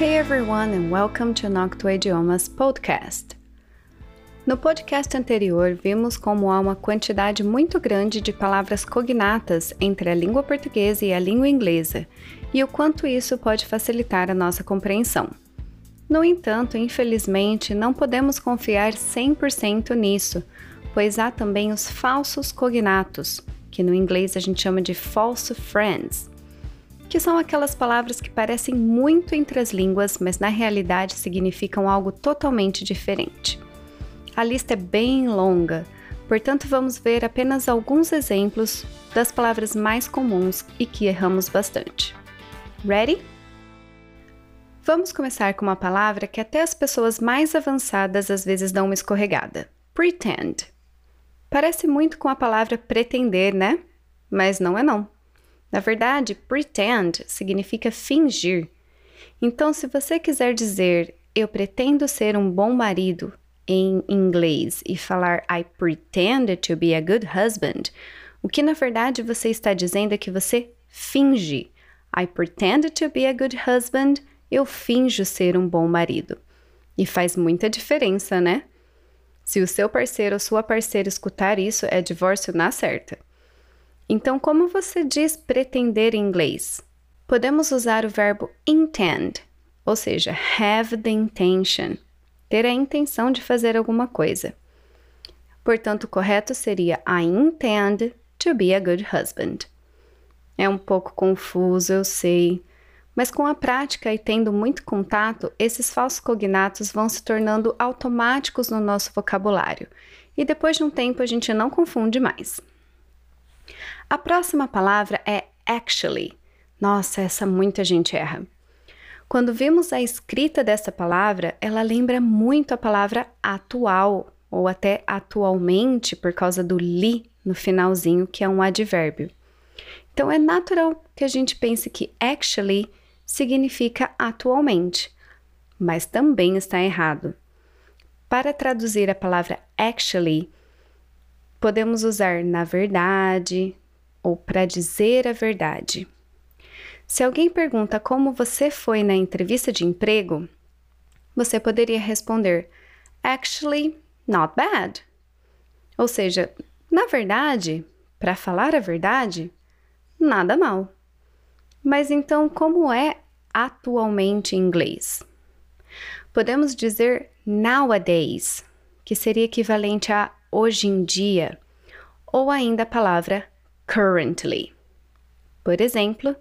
Hey everyone and welcome to Noctua Idiomas podcast. No podcast anterior, vimos como há uma quantidade muito grande de palavras cognatas entre a língua portuguesa e a língua inglesa, e o quanto isso pode facilitar a nossa compreensão. No entanto, infelizmente, não podemos confiar 100% nisso, pois há também os falsos cognatos, que no inglês a gente chama de false friends, que são aquelas palavras que parecem muito entre as línguas, mas na realidade significam algo totalmente diferente. A lista é bem longa, portanto, vamos ver apenas alguns exemplos das palavras mais comuns e que erramos bastante. Ready? Vamos começar com uma palavra que até as pessoas mais avançadas às vezes dão uma escorregada: pretend. Parece muito com a palavra pretender, né? Mas não é não. Na verdade, pretend significa fingir. Então, se você quiser dizer eu pretendo ser um bom marido em inglês e falar I pretend to be a good husband, o que na verdade você está dizendo é que você finge. I pretend to be a good husband, eu finjo ser um bom marido. E faz muita diferença, né? Se o seu parceiro ou sua parceira escutar isso, é divórcio na certa. Então, como você diz pretender em inglês? Podemos usar o verbo intend, ou seja, have the intention ter a intenção de fazer alguma coisa. Portanto, o correto seria I intend to be a good husband. É um pouco confuso, eu sei, mas com a prática e tendo muito contato, esses falsos cognatos vão se tornando automáticos no nosso vocabulário e depois de um tempo a gente não confunde mais. A próxima palavra é actually. Nossa, essa muita gente erra. Quando vemos a escrita dessa palavra, ela lembra muito a palavra atual, ou até atualmente, por causa do li no finalzinho, que é um advérbio. Então é natural que a gente pense que actually significa atualmente, mas também está errado. Para traduzir a palavra actually, podemos usar na verdade ou para dizer a verdade. Se alguém pergunta como você foi na entrevista de emprego, você poderia responder: Actually, not bad. Ou seja, na verdade, para falar a verdade, nada mal. Mas então, como é atualmente em inglês? Podemos dizer nowadays, que seria equivalente a hoje em dia, ou ainda a palavra currently. Por exemplo,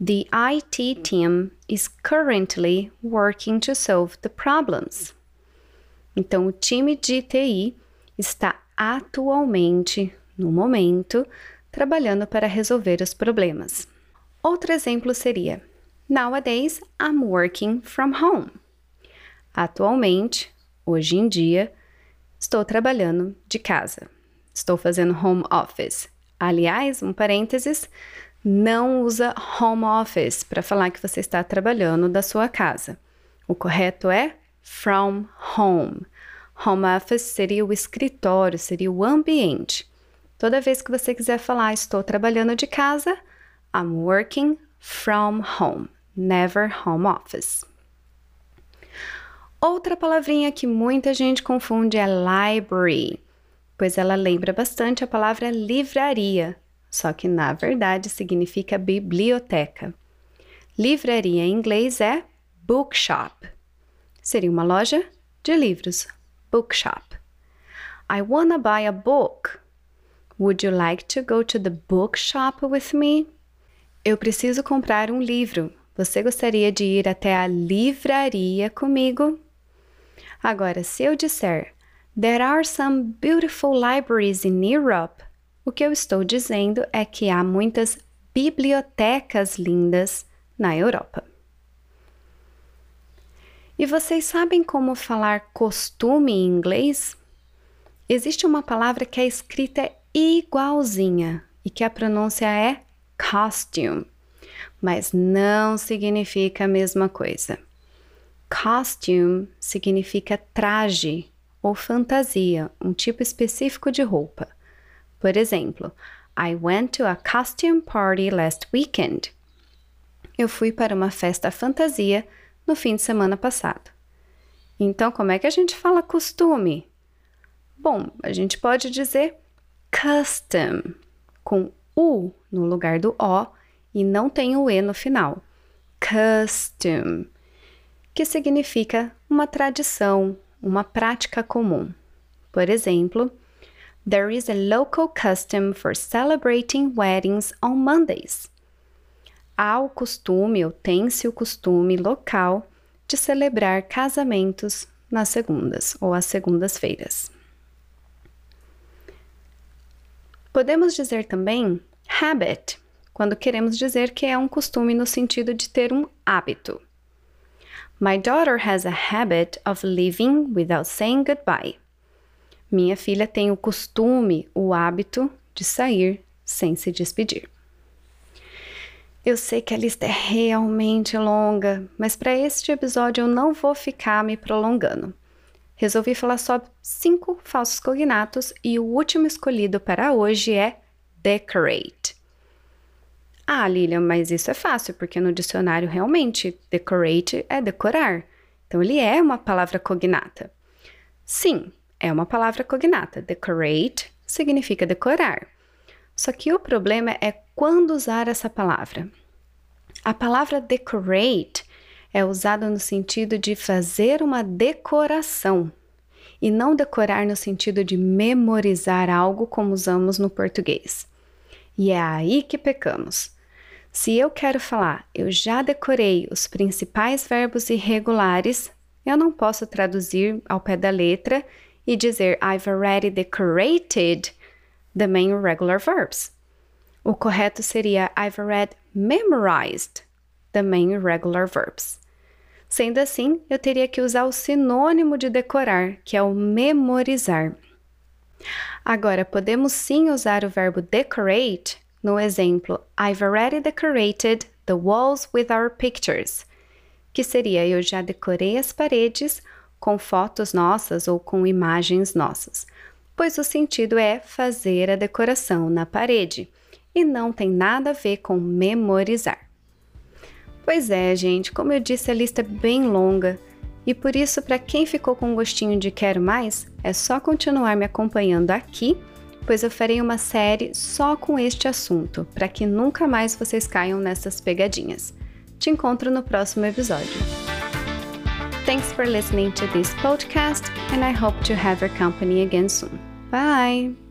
The IT team is currently working to solve the problems. Então, o time de TI está atualmente, no momento, trabalhando para resolver os problemas. Outro exemplo seria: Nowadays, I'm working from home. Atualmente, hoje em dia, estou trabalhando de casa. Estou fazendo home office. Aliás, um parênteses, não usa home office para falar que você está trabalhando da sua casa. O correto é from home. Home office seria o escritório, seria o ambiente. Toda vez que você quiser falar estou trabalhando de casa, I'm working from home, never home office. Outra palavrinha que muita gente confunde é library, pois ela lembra bastante a palavra livraria, só que na verdade significa biblioteca. Livraria em inglês é bookshop. Seria uma loja de livros, bookshop. I wanna buy a book. Would you like to go to the bookshop with me? Eu preciso comprar um livro. Você gostaria de ir até a livraria comigo? Agora, se eu disser There are some beautiful libraries in Europe, o que eu estou dizendo é que há muitas bibliotecas lindas na Europa. E vocês sabem como falar costume em inglês? Existe uma palavra que a escrita é igualzinha e que a pronúncia é costume, mas não significa a mesma coisa. Costume significa traje ou fantasia, um tipo específico de roupa. Por exemplo, I went to a costume party last weekend. Eu fui para uma festa fantasia no fim de semana passado. Então, como é que a gente fala costume? Bom, a gente pode dizer custom, com U no lugar do O e não tem o E no final. Custom, que significa uma tradição, uma prática comum. Por exemplo, There is a local custom for celebrating weddings on Mondays. Há o costume, ou tem-se o costume local de celebrar casamentos nas segundas ou às segundas-feiras. Podemos dizer também habit, quando queremos dizer que é um costume no sentido de ter um hábito. My daughter has a habit of leaving without saying goodbye. Minha filha tem o costume, o hábito de sair sem se despedir. Eu sei que a lista é realmente longa, mas para este episódio eu não vou ficar me prolongando. Resolvi falar só cinco falsos cognatos e o último escolhido para hoje é decorate. Ah, Lilian, mas isso é fácil, porque no dicionário realmente decorate é decorar. Então ele é uma palavra cognata. Sim, é uma palavra cognata. Decorate significa decorar. Só que o problema é quando usar essa palavra. A palavra decorate é usada no sentido de fazer uma decoração e não decorar no sentido de memorizar algo como usamos no português. E é aí que pecamos. Se eu quero falar, eu já decorei os principais verbos irregulares, eu não posso traduzir ao pé da letra e dizer I've already decorated the main regular verbs. O correto seria I've already memorized the main irregular verbs. Sendo assim, eu teria que usar o sinônimo de decorar, que é o memorizar. Agora, podemos sim usar o verbo decorate no exemplo I've already decorated the walls with our pictures, que seria eu já decorei as paredes com fotos nossas ou com imagens nossas, pois o sentido é fazer a decoração na parede e não tem nada a ver com memorizar. Pois é, gente, como eu disse, a lista é bem longa e por isso, para quem ficou com gostinho de quero mais, é só continuar me acompanhando aqui, pois eu farei uma série só com este assunto, para que nunca mais vocês caiam nessas pegadinhas. Te encontro no próximo episódio. Thanks for listening to this podcast, and I hope to have your company again soon. Bye!